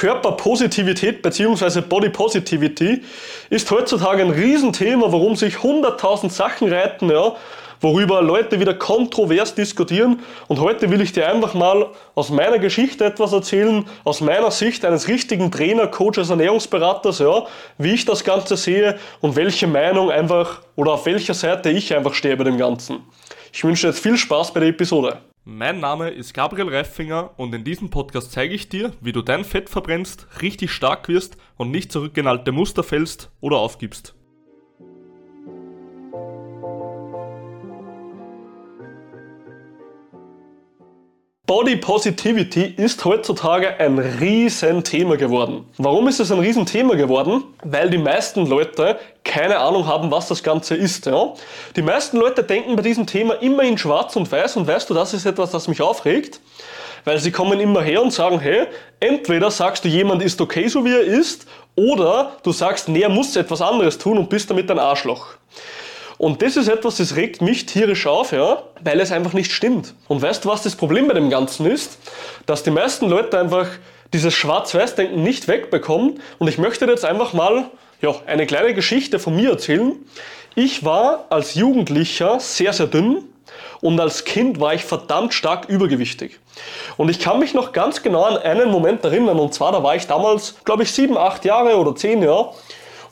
Körperpositivität bzw. Body Positivity ist heutzutage ein Riesenthema, warum sich 100.000 Sachen reiten, ja, worüber Leute wieder kontrovers diskutieren. Und heute will ich dir einfach mal aus meiner Geschichte etwas erzählen, aus meiner Sicht eines richtigen Trainer, Coaches, Ernährungsberaters, ja, wie ich das Ganze sehe und welche Meinung einfach oder auf welcher Seite ich einfach stehe bei dem Ganzen. Ich wünsche dir jetzt viel Spaß bei der Episode. Mein Name ist Gabriel Reifinger und in diesem Podcast zeige ich dir, wie du dein Fett verbrennst, richtig stark wirst und nicht zurück in alte Muster fällst oder aufgibst. Body Positivity ist heutzutage ein Riesenthema geworden. Warum ist es ein Riesenthema geworden? Weil die meisten Leute keine Ahnung haben, was das Ganze ist. Ja? Die meisten Leute denken bei diesem Thema immer in schwarz und weiß und weißt du, das ist etwas, das mich aufregt, weil sie kommen immer her und sagen, hey, entweder sagst du, jemand ist okay, so wie er ist, oder du sagst, nee, er muss etwas anderes tun und bist damit ein Arschloch. Und das ist etwas, das regt mich tierisch auf, ja, weil es einfach nicht stimmt. Und weißt du, was das Problem bei dem Ganzen ist? Dass die meisten Leute einfach dieses Schwarz-Weiß-Denken nicht wegbekommen. Und ich möchte jetzt einfach mal ja, eine kleine Geschichte von mir erzählen. Ich war als Jugendlicher sehr, sehr dünn und als Kind war ich verdammt stark übergewichtig. Und ich kann mich noch ganz genau an einen Moment erinnern, und zwar da war ich damals, glaube ich, sieben, acht Jahre oder zehn Jahre.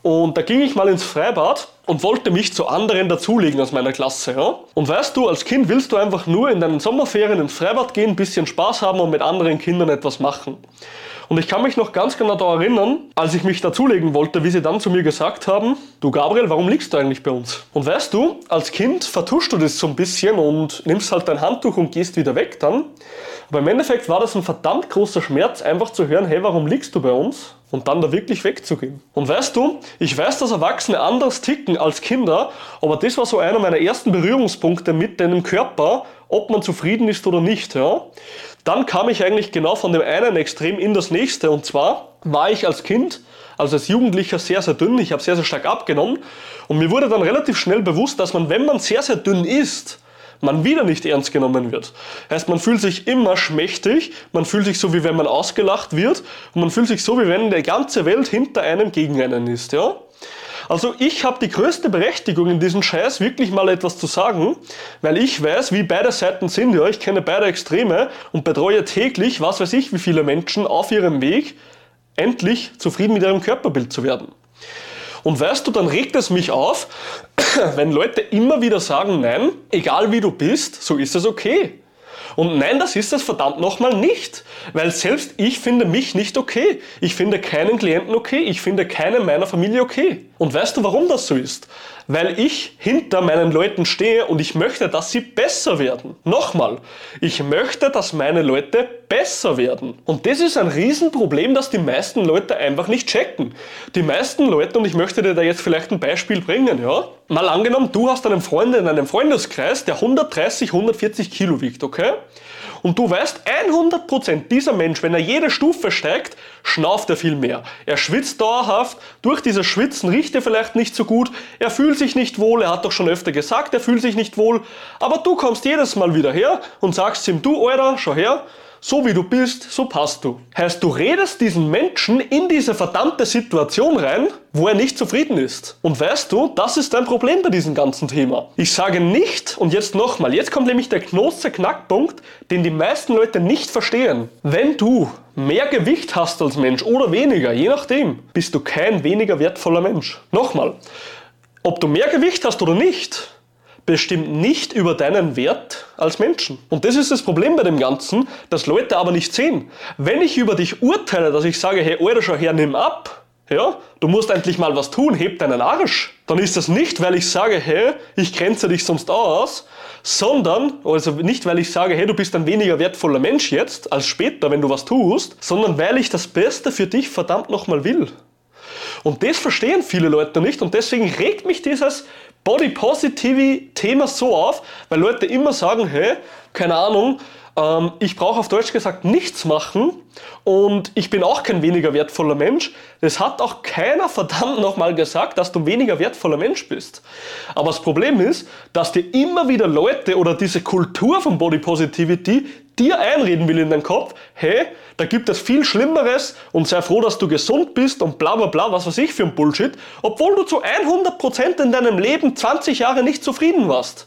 Und da ging ich mal ins Freibad und wollte mich zu anderen dazulegen aus meiner Klasse. Ja? Und weißt du, als Kind willst du einfach nur in deinen Sommerferien ins Freibad gehen, ein bisschen Spaß haben und mit anderen Kindern etwas machen. Und ich kann mich noch ganz genau daran erinnern, als ich mich dazulegen wollte, wie sie dann zu mir gesagt haben, du Gabriel, warum liegst du eigentlich bei uns? Und weißt du, als Kind vertuschst du das so ein bisschen und nimmst halt dein Handtuch und gehst wieder weg dann. Aber im Endeffekt war das ein verdammt großer Schmerz, einfach zu hören, hey, warum liegst du bei uns? und dann da wirklich wegzugehen. Und weißt du, ich weiß, dass Erwachsene anders ticken als Kinder, aber das war so einer meiner ersten Berührungspunkte mit deinem Körper, ob man zufrieden ist oder nicht. Ja? Dann kam ich eigentlich genau von dem einen Extrem in das nächste und zwar war ich als Kind, also als Jugendlicher sehr, sehr dünn, ich habe sehr, sehr stark abgenommen und mir wurde dann relativ schnell bewusst, dass man, wenn man sehr, sehr dünn ist, man wieder nicht ernst genommen wird. Heißt, man fühlt sich immer schmächtig, man fühlt sich so, wie wenn man ausgelacht wird und man fühlt sich so, wie wenn die ganze Welt hinter einem gegen einen ist, ja? Also ich habe die größte Berechtigung in diesem Scheiß wirklich mal etwas zu sagen, weil ich weiß, wie beide Seiten sind. Ja, ich kenne beide Extreme und betreue täglich, was weiß ich, wie viele Menschen auf ihrem Weg, endlich zufrieden mit ihrem Körperbild zu werden. Und weißt du, dann regt es mich auf, wenn Leute immer wieder sagen, nein, egal wie du bist, so ist es okay. Und nein, das ist es verdammt nochmal nicht. Weil selbst ich finde mich nicht okay. Ich finde keinen Klienten okay. Ich finde keinen meiner Familie okay. Und weißt du, warum das so ist? Weil ich hinter meinen Leuten stehe und ich möchte, dass sie besser werden. Nochmal, ich möchte, dass meine Leute besser werden. Und das ist ein Riesenproblem, das die meisten Leute einfach nicht checken. Die meisten Leute, und ich möchte dir da jetzt vielleicht ein Beispiel bringen, ja? Mal angenommen, du hast einen Freund in einem Freundeskreis, der 130, 140 Kilo wiegt, okay? Und du weißt, 100% dieser Mensch, wenn er jede Stufe steigt, schnauft er viel mehr. Er schwitzt dauerhaft, durch dieses Schwitzen riecht er vielleicht nicht so gut, er fühlt sich nicht wohl, er hat doch schon öfter gesagt, er fühlt sich nicht wohl, aber du kommst jedes Mal wieder her und sagst ihm, du Alter, schau her, so wie du bist, so passt du. Heißt, du redest diesen Menschen in diese verdammte Situation rein, wo er nicht zufrieden ist. Und weißt du, das ist dein Problem bei diesem ganzen Thema. Ich sage nicht, und jetzt nochmal, jetzt kommt nämlich der große Knackpunkt, den die meisten Leute nicht verstehen. Wenn du mehr Gewicht hast als Mensch oder weniger, je nachdem, bist du kein weniger wertvoller Mensch. Nochmal, ob du mehr Gewicht hast oder nicht, bestimmt nicht über deinen Wert als Menschen. Und das ist das Problem bei dem Ganzen, dass Leute aber nicht sehen. Wenn ich über dich urteile, dass ich sage, hey, Alter, schau her, nimm ab, ja, du musst endlich mal was tun, heb deinen Arsch, dann ist das nicht, weil ich sage, hey, ich grenze dich sonst aus, sondern, also nicht, weil ich sage, hey, du bist ein weniger wertvoller Mensch jetzt als später, wenn du was tust, sondern weil ich das Beste für dich verdammt nochmal will. Und das verstehen viele Leute nicht und deswegen regt mich dieses Body Positivity Thema so auf, weil Leute immer sagen, hey, keine Ahnung, ähm, ich brauche auf Deutsch gesagt nichts machen und ich bin auch kein weniger wertvoller Mensch. Es hat auch keiner verdammt nochmal gesagt, dass du weniger wertvoller Mensch bist. Aber das Problem ist, dass dir immer wieder Leute oder diese Kultur von Body Positivity dir einreden will in deinen Kopf, hey, da gibt es viel Schlimmeres und sei froh, dass du gesund bist und bla bla bla, was weiß ich für ein Bullshit, obwohl du zu 100% in deinem Leben 20 Jahre nicht zufrieden warst.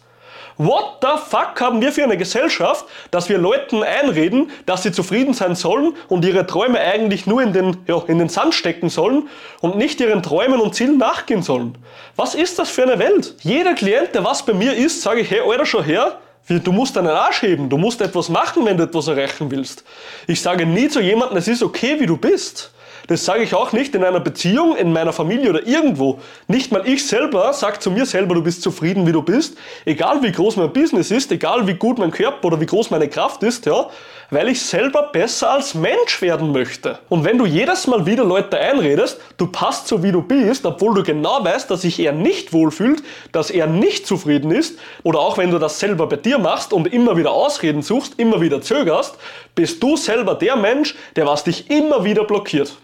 What the fuck haben wir für eine Gesellschaft, dass wir Leuten einreden, dass sie zufrieden sein sollen und ihre Träume eigentlich nur in den, ja, in den Sand stecken sollen und nicht ihren Träumen und Zielen nachgehen sollen? Was ist das für eine Welt? Jeder Klient, der was bei mir ist, sage ich, hey, Alter, schon her, Du musst deinen Arsch heben, du musst etwas machen, wenn du etwas erreichen willst. Ich sage nie zu jemandem, es ist okay, wie du bist. Das sage ich auch nicht in einer Beziehung, in meiner Familie oder irgendwo. Nicht mal ich selber sage zu mir selber, du bist zufrieden, wie du bist. Egal wie groß mein Business ist, egal wie gut mein Körper oder wie groß meine Kraft ist, ja, weil ich selber besser als Mensch werden möchte. Und wenn du jedes Mal wieder Leute einredest, du passt so wie du bist, obwohl du genau weißt, dass sich er nicht wohlfühlt, dass er nicht zufrieden ist, oder auch wenn du das selber bei dir machst und immer wieder Ausreden suchst, immer wieder zögerst, bist du selber der Mensch, der was dich immer wieder blockiert.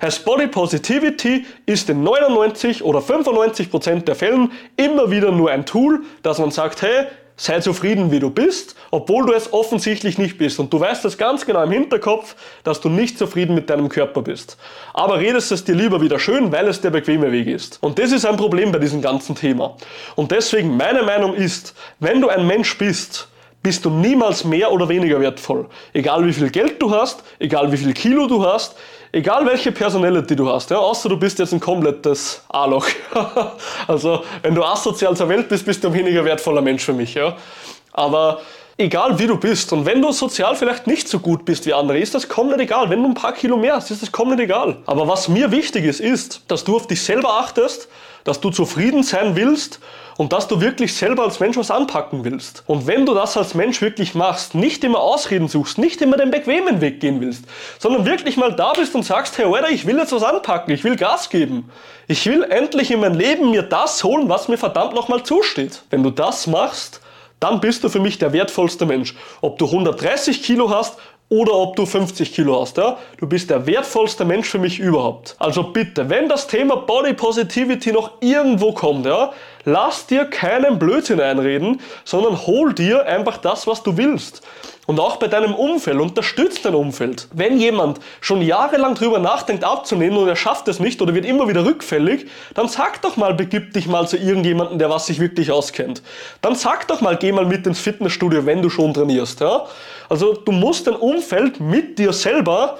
Heißt Body Positivity ist in 99 oder 95 Prozent der Fällen immer wieder nur ein Tool, dass man sagt, hey, sei zufrieden, wie du bist, obwohl du es offensichtlich nicht bist. Und du weißt das ganz genau im Hinterkopf, dass du nicht zufrieden mit deinem Körper bist. Aber redest es dir lieber wieder schön, weil es der bequeme Weg ist. Und das ist ein Problem bei diesem ganzen Thema. Und deswegen meine Meinung ist, wenn du ein Mensch bist, bist du niemals mehr oder weniger wertvoll. Egal wie viel Geld du hast, egal wie viel Kilo du hast, egal welche Personality du hast, ja, außer du bist jetzt ein komplettes A-Loch. also, wenn du asozial zur Welt bist, bist du ein weniger wertvoller Mensch für mich. Ja. Aber egal wie du bist und wenn du sozial vielleicht nicht so gut bist wie andere, ist das komplett egal. Wenn du ein paar Kilo mehr hast, ist das komplett egal. Aber was mir wichtig ist, ist, dass du auf dich selber achtest, dass du zufrieden sein willst und dass du wirklich selber als Mensch was anpacken willst. Und wenn du das als Mensch wirklich machst, nicht immer Ausreden suchst, nicht immer den bequemen Weg gehen willst, sondern wirklich mal da bist und sagst, hey, Alter, ich will jetzt was anpacken, ich will Gas geben. Ich will endlich in mein Leben mir das holen, was mir verdammt nochmal zusteht. Wenn du das machst, dann bist du für mich der wertvollste Mensch. Ob du 130 Kilo hast oder ob du 50 Kilo hast. Ja? Du bist der wertvollste Mensch für mich überhaupt. Also bitte, wenn das Thema Body Positivity noch irgendwo kommt, ja, lass dir keinen Blödsinn einreden, sondern hol dir einfach das, was du willst. Und auch bei deinem Umfeld, unterstützt dein Umfeld. Wenn jemand schon jahrelang drüber nachdenkt abzunehmen und er schafft es nicht oder wird immer wieder rückfällig, dann sag doch mal, begib dich mal zu irgendjemandem, der was sich wirklich auskennt. Dann sag doch mal, geh mal mit ins Fitnessstudio, wenn du schon trainierst. Ja? Also du musst dein Umfeld mit dir selber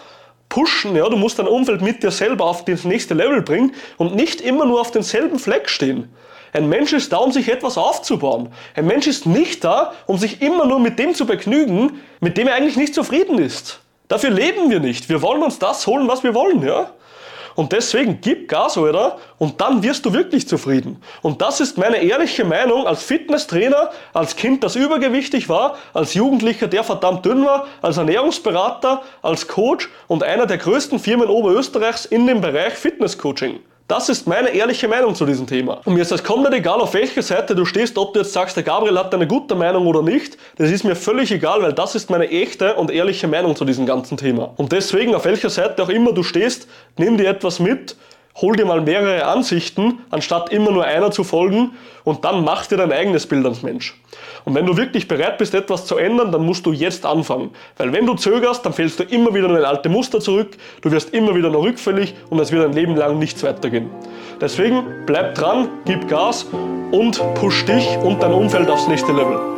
pushen, ja, du musst dein Umfeld mit dir selber auf das nächste Level bringen und nicht immer nur auf denselben Fleck stehen. Ein Mensch ist da, um sich etwas aufzubauen. Ein Mensch ist nicht da, um sich immer nur mit dem zu begnügen, mit dem er eigentlich nicht zufrieden ist. Dafür leben wir nicht. Wir wollen uns das holen, was wir wollen, ja? Und deswegen gib Gas, oder? Und dann wirst du wirklich zufrieden. Und das ist meine ehrliche Meinung als Fitnesstrainer, als Kind, das übergewichtig war, als Jugendlicher, der verdammt dünn war, als Ernährungsberater, als Coach und einer der größten Firmen Oberösterreichs in dem Bereich Fitnesscoaching. Das ist meine ehrliche Meinung zu diesem Thema. Und mir ist es komplett egal, auf welcher Seite du stehst, ob du jetzt sagst, der Gabriel hat eine gute Meinung oder nicht. Das ist mir völlig egal, weil das ist meine echte und ehrliche Meinung zu diesem ganzen Thema. Und deswegen, auf welcher Seite auch immer du stehst, nimm dir etwas mit hol dir mal mehrere Ansichten, anstatt immer nur einer zu folgen und dann mach dir dein eigenes Bild als Mensch. Und wenn du wirklich bereit bist, etwas zu ändern, dann musst du jetzt anfangen. Weil wenn du zögerst, dann fällst du immer wieder in ein alte Muster zurück, du wirst immer wieder noch rückfällig und es wird ein Leben lang nichts weitergehen. Deswegen bleib dran, gib Gas und push dich und dein Umfeld aufs nächste Level.